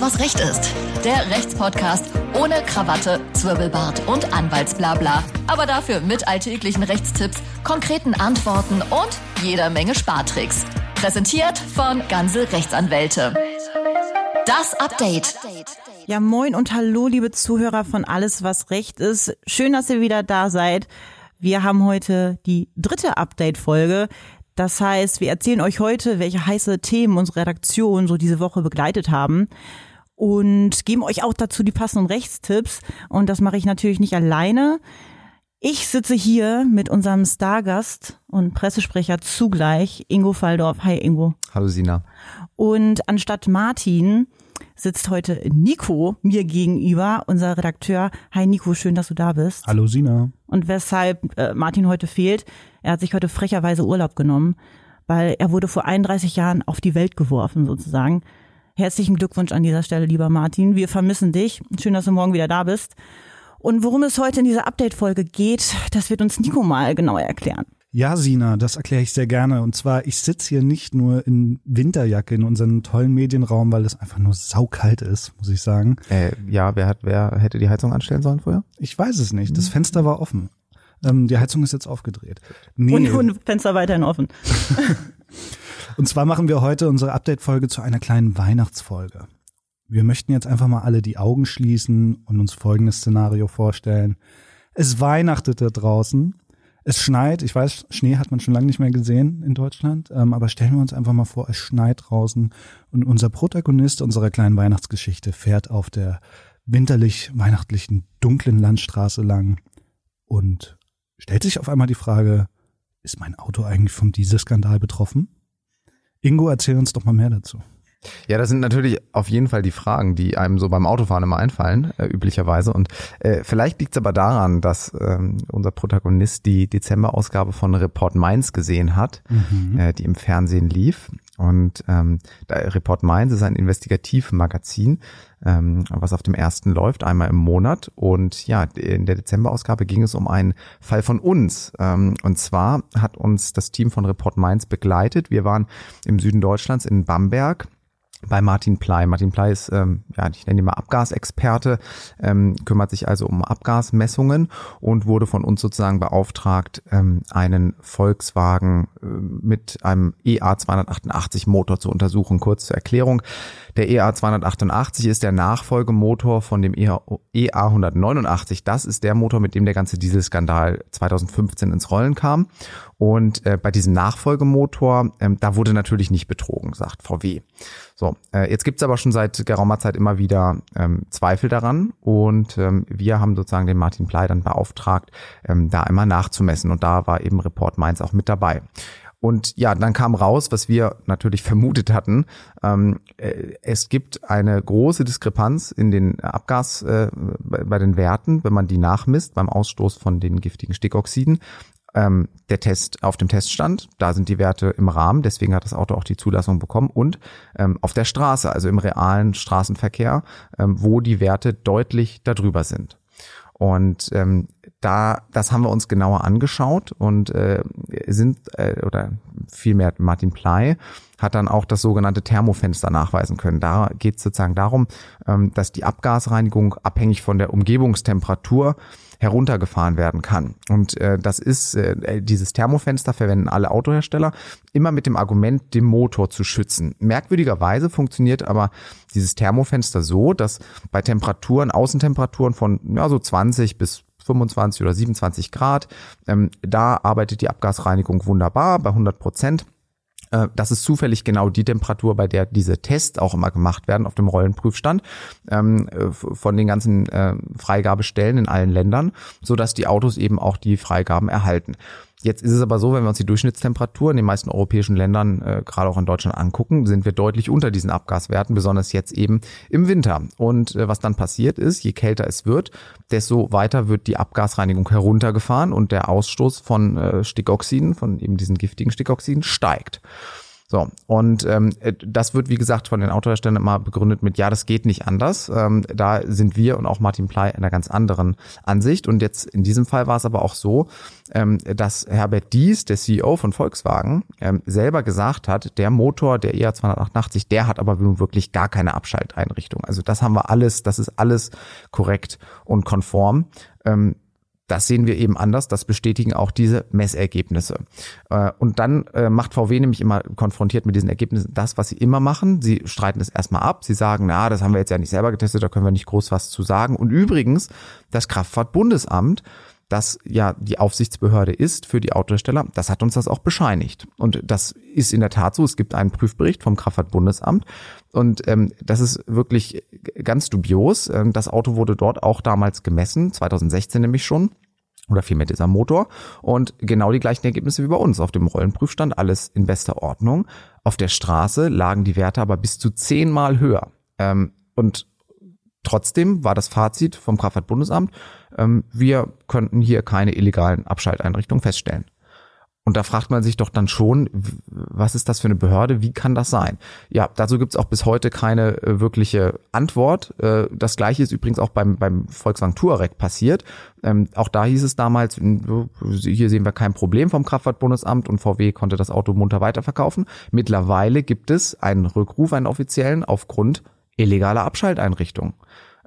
Was Recht ist. Der Rechtspodcast ohne Krawatte, Zwirbelbart und Anwaltsblabla. Aber dafür mit alltäglichen Rechtstipps, konkreten Antworten und jeder Menge Spartricks. Präsentiert von Ganze Rechtsanwälte. Das Update. Ja, moin und hallo, liebe Zuhörer von Alles, was Recht ist. Schön, dass ihr wieder da seid. Wir haben heute die dritte Update-Folge. Das heißt, wir erzählen euch heute, welche heiße Themen unsere Redaktion so diese Woche begleitet haben und geben euch auch dazu die passenden Rechtstipps. Und das mache ich natürlich nicht alleine. Ich sitze hier mit unserem Stargast und Pressesprecher zugleich, Ingo Falldorf. Hi Ingo. Hallo Sina. Und anstatt Martin sitzt heute Nico mir gegenüber, unser Redakteur. Hi Nico, schön, dass du da bist. Hallo Sina. Und weshalb äh, Martin heute fehlt, er hat sich heute frecherweise Urlaub genommen, weil er wurde vor 31 Jahren auf die Welt geworfen sozusagen. Herzlichen Glückwunsch an dieser Stelle, lieber Martin. Wir vermissen dich. Schön, dass du morgen wieder da bist. Und worum es heute in dieser Update-Folge geht, das wird uns Nico mal genauer erklären. Ja, Sina, das erkläre ich sehr gerne. Und zwar, ich sitze hier nicht nur in Winterjacke in unserem tollen Medienraum, weil es einfach nur saukalt ist, muss ich sagen. Äh, ja, wer hat, wer hätte die Heizung anstellen sollen vorher? Ich weiß es nicht. Das Fenster war offen. Ähm, die Heizung ist jetzt aufgedreht. Nee. Und, und Fenster weiterhin offen. und zwar machen wir heute unsere Update-Folge zu einer kleinen Weihnachtsfolge. Wir möchten jetzt einfach mal alle die Augen schließen und uns folgendes Szenario vorstellen. Es weihnachtet da draußen es schneit, ich weiß, Schnee hat man schon lange nicht mehr gesehen in Deutschland, ähm, aber stellen wir uns einfach mal vor, es schneit draußen und unser Protagonist unserer kleinen Weihnachtsgeschichte fährt auf der winterlich weihnachtlichen dunklen Landstraße lang und stellt sich auf einmal die Frage, ist mein Auto eigentlich vom Dieselskandal betroffen? Ingo, erzähl uns doch mal mehr dazu. Ja, das sind natürlich auf jeden Fall die Fragen, die einem so beim Autofahren immer einfallen, äh, üblicherweise. Und äh, vielleicht liegt es aber daran, dass ähm, unser Protagonist die Dezemberausgabe von Report Mainz gesehen hat, mhm. äh, die im Fernsehen lief. Und ähm, Report Mainz ist ein Investigativmagazin, ähm, was auf dem ersten läuft, einmal im Monat. Und ja, in der Dezemberausgabe ging es um einen Fall von uns. Ähm, und zwar hat uns das Team von Report Mainz begleitet. Wir waren im Süden Deutschlands in Bamberg bei Martin Plei. Martin Plei ist, ähm, ja, ich nenne ihn mal Abgasexperte, ähm, kümmert sich also um Abgasmessungen und wurde von uns sozusagen beauftragt, ähm, einen Volkswagen äh, mit einem EA 288 Motor zu untersuchen. Kurz zur Erklärung. Der EA 288 ist der Nachfolgemotor von dem EA 189. Das ist der Motor, mit dem der ganze Dieselskandal 2015 ins Rollen kam. Und äh, bei diesem Nachfolgemotor, ähm, da wurde natürlich nicht betrogen, sagt VW. So, äh, jetzt gibt's aber schon seit geraumer Zeit immer wieder ähm, Zweifel daran und ähm, wir haben sozusagen den Martin Plei dann beauftragt, ähm, da einmal nachzumessen und da war eben Report Mainz auch mit dabei. Und ja, dann kam raus, was wir natürlich vermutet hatten. Ähm, äh, es gibt eine große Diskrepanz in den Abgas, äh, bei den Werten, wenn man die nachmisst beim Ausstoß von den giftigen Stickoxiden ähm, der Test auf dem Teststand, da sind die Werte im Rahmen, deswegen hat das Auto auch die Zulassung bekommen und ähm, auf der Straße, also im realen Straßenverkehr, ähm, wo die Werte deutlich darüber sind. Und ähm, da, das haben wir uns genauer angeschaut und äh, sind äh, oder vielmehr Martin Plei hat dann auch das sogenannte Thermofenster nachweisen können. Da geht es sozusagen darum, ähm, dass die Abgasreinigung abhängig von der Umgebungstemperatur heruntergefahren werden kann. Und äh, das ist, äh, dieses Thermofenster verwenden alle Autohersteller immer mit dem Argument, den Motor zu schützen. Merkwürdigerweise funktioniert aber dieses Thermofenster so, dass bei Temperaturen, Außentemperaturen von ja, so 20 bis 25 oder 27 Grad, ähm, da arbeitet die Abgasreinigung wunderbar bei 100 Prozent. Äh, das ist zufällig genau die Temperatur, bei der diese Tests auch immer gemacht werden auf dem Rollenprüfstand ähm, äh, von den ganzen äh, Freigabestellen in allen Ländern, so dass die Autos eben auch die Freigaben erhalten. Jetzt ist es aber so, wenn wir uns die Durchschnittstemperatur in den meisten europäischen Ländern, äh, gerade auch in Deutschland angucken, sind wir deutlich unter diesen Abgaswerten, besonders jetzt eben im Winter. Und äh, was dann passiert ist, je kälter es wird, desto weiter wird die Abgasreinigung heruntergefahren und der Ausstoß von äh, Stickoxiden, von eben diesen giftigen Stickoxiden steigt. So, und ähm, äh, das wird, wie gesagt, von den Autoherstellern immer begründet mit, ja, das geht nicht anders. Ähm, da sind wir und auch Martin Pley in einer ganz anderen Ansicht. Und jetzt in diesem Fall war es aber auch so, ähm, dass Herbert Dies, der CEO von Volkswagen, ähm, selber gesagt hat, der Motor, der EA288, der hat aber nun wirklich gar keine Abschalteinrichtung. Also das haben wir alles, das ist alles korrekt und konform. Ähm, das sehen wir eben anders, das bestätigen auch diese Messergebnisse. Äh, und dann äh, macht VW nämlich immer konfrontiert mit diesen Ergebnissen das, was sie immer machen. Sie streiten es erstmal ab. Sie sagen, na, das haben wir jetzt ja nicht selber getestet, da können wir nicht groß was zu sagen. Und übrigens, das Kraftfahrtbundesamt das ja die Aufsichtsbehörde ist für die Autohersteller, das hat uns das auch bescheinigt. Und das ist in der Tat so. Es gibt einen Prüfbericht vom Kraftfahrtbundesamt und ähm, das ist wirklich ganz dubios. Ähm, das Auto wurde dort auch damals gemessen, 2016 nämlich schon oder vielmehr dieser Motor und genau die gleichen Ergebnisse wie bei uns. Auf dem Rollenprüfstand alles in bester Ordnung. Auf der Straße lagen die Werte aber bis zu zehnmal höher. Ähm, und trotzdem war das Fazit vom Kraftfahrtbundesamt, ähm, wir könnten hier keine illegalen Abschalteinrichtungen feststellen. Und da fragt man sich doch dann schon, was ist das für eine Behörde? Wie kann das sein? Ja, dazu gibt's auch bis heute keine äh, wirkliche Antwort. Äh, das gleiche ist übrigens auch beim, beim Volkswagen Touareg passiert. Ähm, auch da hieß es damals, hier sehen wir kein Problem vom Kraftfahrtbundesamt und VW konnte das Auto munter weiterverkaufen. Mittlerweile gibt es einen Rückruf, einen offiziellen, aufgrund illegaler Abschalteinrichtungen.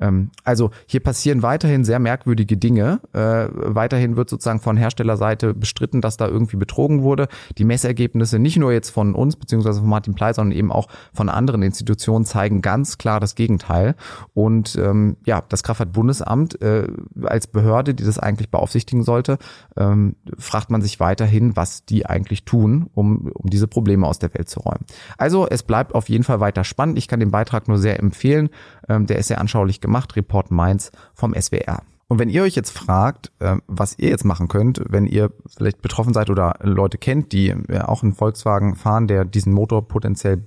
Ähm, also hier passieren weiterhin sehr merkwürdige Dinge. Äh, weiterhin wird sozusagen von Herstellerseite bestritten, dass da irgendwie betrogen wurde. Die Messergebnisse nicht nur jetzt von uns beziehungsweise von Martin Pley, sondern eben auch von anderen Institutionen zeigen ganz klar das Gegenteil. Und ähm, ja, das Kraftfahrtbundesamt äh, als Behörde, die das eigentlich beaufsichtigen sollte, ähm, fragt man sich weiterhin, was die eigentlich tun, um, um diese Probleme aus der Welt zu räumen. Also es bleibt auf jeden Fall weiter spannend. Ich kann den Beitrag nur sehr empfehlen. Ähm, der ist sehr anschaulich gemacht. Report Mainz vom SWR. Und wenn ihr euch jetzt fragt, ähm, was ihr jetzt machen könnt, wenn ihr vielleicht betroffen seid oder Leute kennt, die auch einen Volkswagen fahren, der diesen Motor potenziell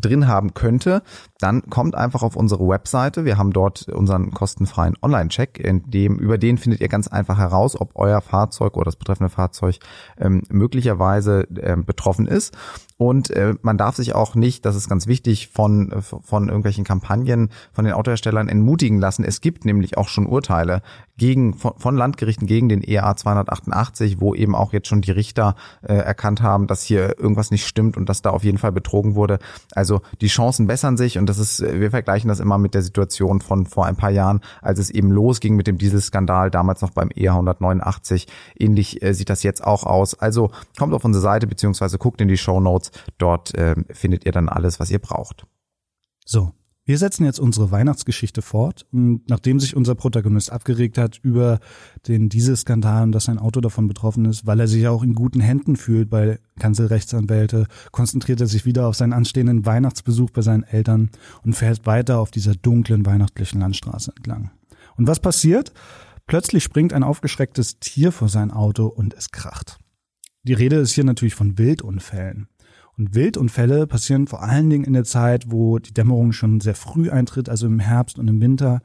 drin haben könnte, dann kommt einfach auf unsere Webseite. Wir haben dort unseren kostenfreien Online-Check, in dem, über den findet ihr ganz einfach heraus, ob euer Fahrzeug oder das betreffende Fahrzeug ähm, möglicherweise äh, betroffen ist. Und äh, man darf sich auch nicht, das ist ganz wichtig, von, von irgendwelchen Kampagnen von den Autoherstellern entmutigen lassen. Es gibt nämlich auch schon Urteile gegen, von, von Landgerichten gegen den EA 288, wo eben auch jetzt schon die Richter äh, erkannt haben, dass hier irgendwas nicht stimmt und dass da auf jeden Fall betrogen wurde. Also die Chancen bessern sich und das ist, wir vergleichen das immer mit der Situation von vor ein paar Jahren, als es eben losging mit dem Dieselskandal, damals noch beim EA 189. Ähnlich äh, sieht das jetzt auch aus. Also kommt auf unsere Seite beziehungsweise guckt in die Show Notes Dort äh, findet ihr dann alles, was ihr braucht. So, wir setzen jetzt unsere Weihnachtsgeschichte fort und nachdem sich unser Protagonist abgeregt hat über den Dieselskandal und dass sein Auto davon betroffen ist, weil er sich auch in guten Händen fühlt bei Kanzelrechtsanwälte, konzentriert er sich wieder auf seinen anstehenden Weihnachtsbesuch bei seinen Eltern und fährt weiter auf dieser dunklen weihnachtlichen Landstraße entlang. Und was passiert? Plötzlich springt ein aufgeschrecktes Tier vor sein Auto und es kracht. Die Rede ist hier natürlich von Wildunfällen. Und Wildunfälle passieren vor allen Dingen in der Zeit, wo die Dämmerung schon sehr früh eintritt, also im Herbst und im Winter.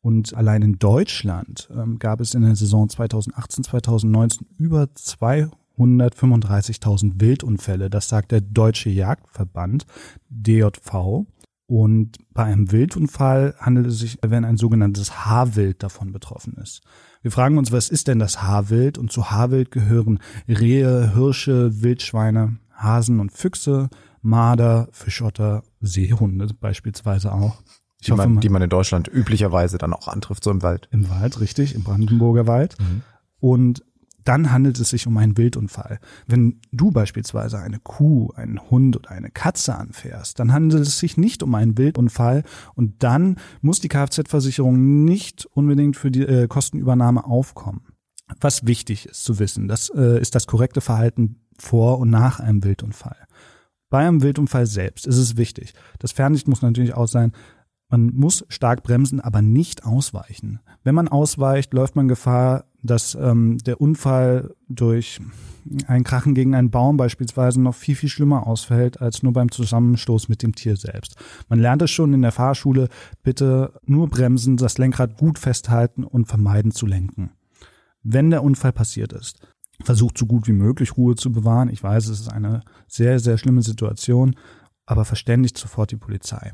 Und allein in Deutschland ähm, gab es in der Saison 2018, 2019 über 235.000 Wildunfälle. Das sagt der Deutsche Jagdverband, DJV. Und bei einem Wildunfall handelt es sich, wenn ein sogenanntes Haarwild davon betroffen ist. Wir fragen uns, was ist denn das Haarwild? Und zu Haarwild gehören Rehe, Hirsche, Wildschweine, Hasen und Füchse, Marder, Fischotter, Seehunde beispielsweise auch. Die man, hoffe, die man in Deutschland üblicherweise dann auch antrifft, so im Wald. Im Wald, richtig, im Brandenburger Wald. Mhm. Und dann handelt es sich um einen Wildunfall. Wenn du beispielsweise eine Kuh, einen Hund oder eine Katze anfährst, dann handelt es sich nicht um einen Wildunfall und dann muss die Kfz-Versicherung nicht unbedingt für die äh, Kostenübernahme aufkommen. Was wichtig ist zu wissen, das äh, ist das korrekte Verhalten vor und nach einem Wildunfall. Bei einem Wildunfall selbst ist es wichtig. Das Fernlicht muss natürlich aus sein. Man muss stark bremsen, aber nicht ausweichen. Wenn man ausweicht, läuft man Gefahr, dass ähm, der Unfall durch ein Krachen gegen einen Baum beispielsweise noch viel, viel schlimmer ausfällt als nur beim Zusammenstoß mit dem Tier selbst. Man lernt es schon in der Fahrschule, bitte nur bremsen, das Lenkrad gut festhalten und vermeiden zu lenken. Wenn der Unfall passiert ist, versucht so gut wie möglich Ruhe zu bewahren. Ich weiß, es ist eine sehr, sehr schlimme Situation, aber verständigt sofort die Polizei.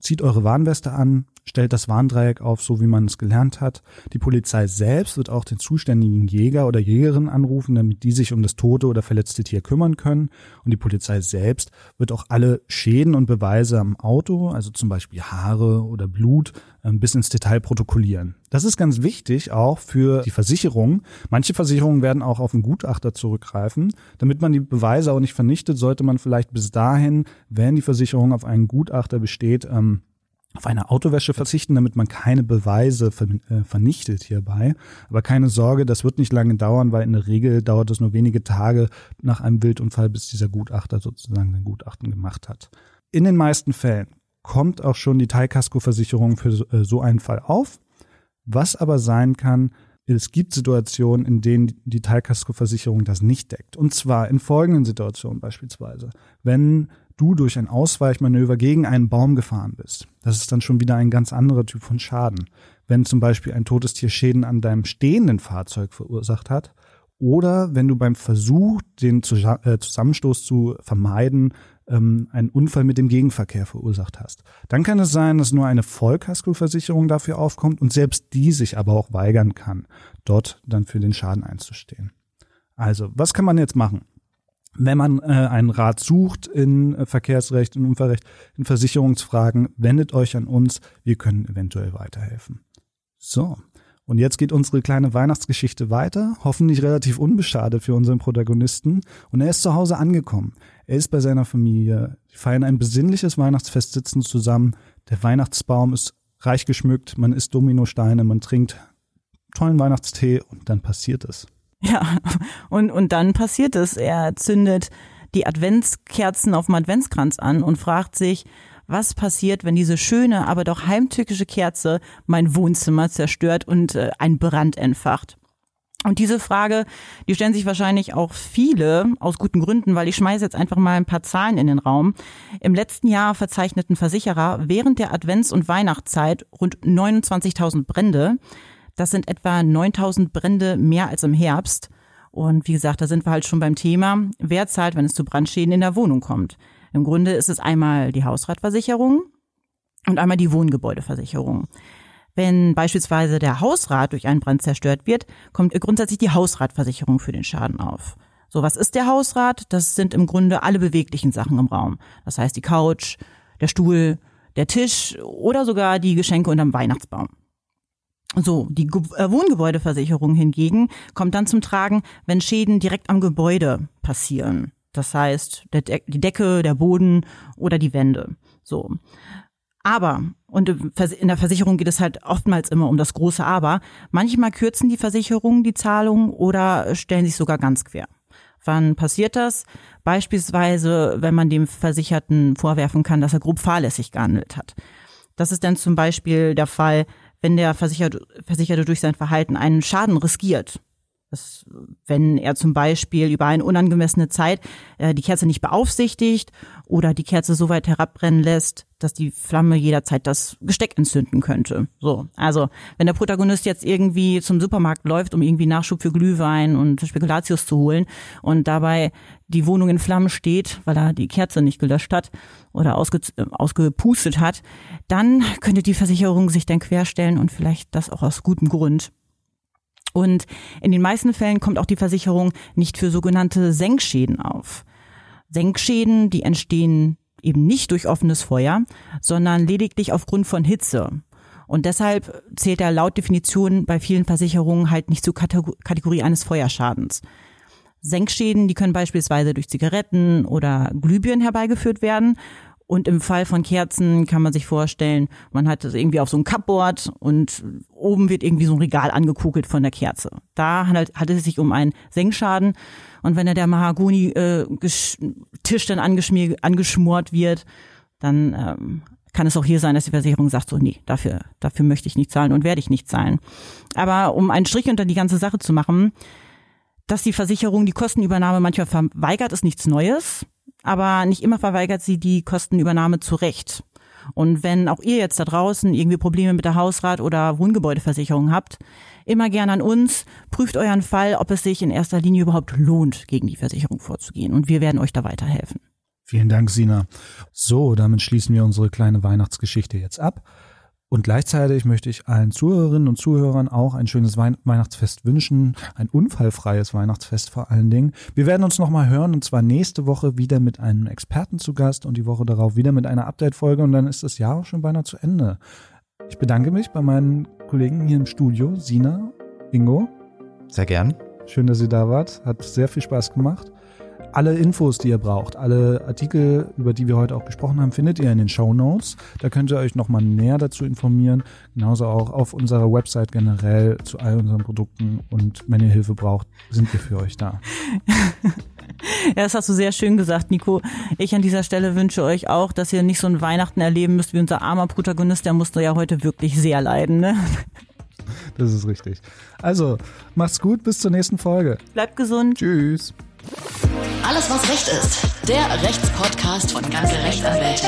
Zieht eure Warnweste an, stellt das Warndreieck auf, so wie man es gelernt hat. Die Polizei selbst wird auch den zuständigen Jäger oder Jägerin anrufen, damit die sich um das tote oder verletzte Tier kümmern können. Und die Polizei selbst wird auch alle Schäden und Beweise am Auto, also zum Beispiel Haare oder Blut, bis ins Detail protokollieren. Das ist ganz wichtig auch für die Versicherung. Manche Versicherungen werden auch auf einen Gutachter zurückgreifen. Damit man die Beweise auch nicht vernichtet, sollte man vielleicht bis dahin, wenn die Versicherung auf einen Gutachter besteht, ähm, auf eine Autowäsche verzichten, damit man keine Beweise äh, vernichtet hierbei. Aber keine Sorge, das wird nicht lange dauern, weil in der Regel dauert es nur wenige Tage nach einem Wildunfall, bis dieser Gutachter sozusagen sein Gutachten gemacht hat. In den meisten Fällen kommt auch schon die Teilkaskoversicherung für äh, so einen Fall auf. Was aber sein kann, es gibt Situationen, in denen die Teilkaskoversicherung das nicht deckt. Und zwar in folgenden Situationen beispielsweise. Wenn du durch ein Ausweichmanöver gegen einen Baum gefahren bist. Das ist dann schon wieder ein ganz anderer Typ von Schaden. Wenn zum Beispiel ein totes Tier Schäden an deinem stehenden Fahrzeug verursacht hat oder wenn du beim Versuch, den äh, Zusammenstoß zu vermeiden, ähm, einen Unfall mit dem Gegenverkehr verursacht hast. Dann kann es sein, dass nur eine Vollkaskoversicherung dafür aufkommt und selbst die sich aber auch weigern kann, dort dann für den Schaden einzustehen. Also, was kann man jetzt machen? wenn man äh, einen Rat sucht in äh, Verkehrsrecht, in Unfallrecht, in Versicherungsfragen, wendet euch an uns. Wir können eventuell weiterhelfen. So. Und jetzt geht unsere kleine Weihnachtsgeschichte weiter, hoffentlich relativ unbeschadet für unseren Protagonisten. Und er ist zu Hause angekommen. Er ist bei seiner Familie. Die feiern ein besinnliches Weihnachtsfest, sitzen zusammen. Der Weihnachtsbaum ist reich geschmückt. Man isst Dominosteine, man trinkt tollen Weihnachtstee und dann passiert es. Ja, und, und dann passiert es. Er zündet die Adventskerzen auf dem Adventskranz an und fragt sich, was passiert, wenn diese schöne, aber doch heimtückische Kerze mein Wohnzimmer zerstört und äh, ein Brand entfacht. Und diese Frage, die stellen sich wahrscheinlich auch viele aus guten Gründen, weil ich schmeiße jetzt einfach mal ein paar Zahlen in den Raum. Im letzten Jahr verzeichneten Versicherer während der Advents- und Weihnachtszeit rund 29.000 Brände. Das sind etwa 9000 Brände mehr als im Herbst. Und wie gesagt, da sind wir halt schon beim Thema, wer zahlt, wenn es zu Brandschäden in der Wohnung kommt. Im Grunde ist es einmal die Hausratversicherung und einmal die Wohngebäudeversicherung. Wenn beispielsweise der Hausrat durch einen Brand zerstört wird, kommt grundsätzlich die Hausratversicherung für den Schaden auf. So, was ist der Hausrat? Das sind im Grunde alle beweglichen Sachen im Raum. Das heißt die Couch, der Stuhl, der Tisch oder sogar die Geschenke unterm Weihnachtsbaum. So, die äh, Wohngebäudeversicherung hingegen kommt dann zum Tragen, wenn Schäden direkt am Gebäude passieren. Das heißt, De die Decke, der Boden oder die Wände. So. Aber, und in der Versicherung geht es halt oftmals immer um das große Aber, manchmal kürzen die Versicherungen die Zahlung oder stellen sich sogar ganz quer. Wann passiert das? Beispielsweise, wenn man dem Versicherten vorwerfen kann, dass er grob fahrlässig gehandelt hat. Das ist dann zum Beispiel der Fall, wenn der Versicherte durch sein Verhalten einen Schaden riskiert. Das, wenn er zum Beispiel über eine unangemessene Zeit äh, die Kerze nicht beaufsichtigt oder die Kerze so weit herabbrennen lässt, dass die Flamme jederzeit das Gesteck entzünden könnte. So, also wenn der Protagonist jetzt irgendwie zum Supermarkt läuft, um irgendwie Nachschub für Glühwein und Spekulatius zu holen und dabei die Wohnung in Flammen steht, weil er die Kerze nicht gelöscht hat oder ausge, äh, ausgepustet hat, dann könnte die Versicherung sich dann querstellen und vielleicht das auch aus gutem Grund. Und in den meisten Fällen kommt auch die Versicherung nicht für sogenannte Senkschäden auf. Senkschäden, die entstehen eben nicht durch offenes Feuer, sondern lediglich aufgrund von Hitze. Und deshalb zählt er laut Definition bei vielen Versicherungen halt nicht zur Kategorie eines Feuerschadens. Senkschäden, die können beispielsweise durch Zigaretten oder Glühbirnen herbeigeführt werden und im Fall von Kerzen kann man sich vorstellen, man hat das irgendwie auf so einem Cupboard und oben wird irgendwie so ein Regal angekugelt von der Kerze. Da handelt, handelt es sich um einen Senkschaden. Und wenn da der Mahagoni-Tisch äh, dann angeschmort wird, dann ähm, kann es auch hier sein, dass die Versicherung sagt, so, nee, dafür, dafür möchte ich nicht zahlen und werde ich nicht zahlen. Aber um einen Strich unter die ganze Sache zu machen, dass die Versicherung die Kostenübernahme manchmal verweigert, ist nichts Neues aber nicht immer verweigert sie die Kostenübernahme zu Recht. Und wenn auch ihr jetzt da draußen irgendwie Probleme mit der Hausrat- oder Wohngebäudeversicherung habt, immer gerne an uns, prüft euren Fall, ob es sich in erster Linie überhaupt lohnt, gegen die Versicherung vorzugehen. Und wir werden euch da weiterhelfen. Vielen Dank, Sina. So, damit schließen wir unsere kleine Weihnachtsgeschichte jetzt ab. Und gleichzeitig möchte ich allen Zuhörerinnen und Zuhörern auch ein schönes Weihnachtsfest wünschen, ein unfallfreies Weihnachtsfest vor allen Dingen. Wir werden uns nochmal hören und zwar nächste Woche wieder mit einem Experten zu Gast und die Woche darauf wieder mit einer Update-Folge und dann ist das Jahr auch schon beinahe zu Ende. Ich bedanke mich bei meinen Kollegen hier im Studio, Sina, Ingo. Sehr gern. Schön, dass ihr da wart. Hat sehr viel Spaß gemacht. Alle Infos, die ihr braucht, alle Artikel, über die wir heute auch gesprochen haben, findet ihr in den Show Notes. Da könnt ihr euch nochmal näher dazu informieren. Genauso auch auf unserer Website generell zu all unseren Produkten. Und wenn ihr Hilfe braucht, sind wir für euch da. Ja, das hast du sehr schön gesagt, Nico. Ich an dieser Stelle wünsche euch auch, dass ihr nicht so ein Weihnachten erleben müsst wie unser armer Protagonist. Der musste ja heute wirklich sehr leiden. Ne? Das ist richtig. Also, macht's gut, bis zur nächsten Folge. Bleibt gesund. Tschüss. Alles, was Recht ist. Der Rechtspodcast von Ganze Rechtsanwälte.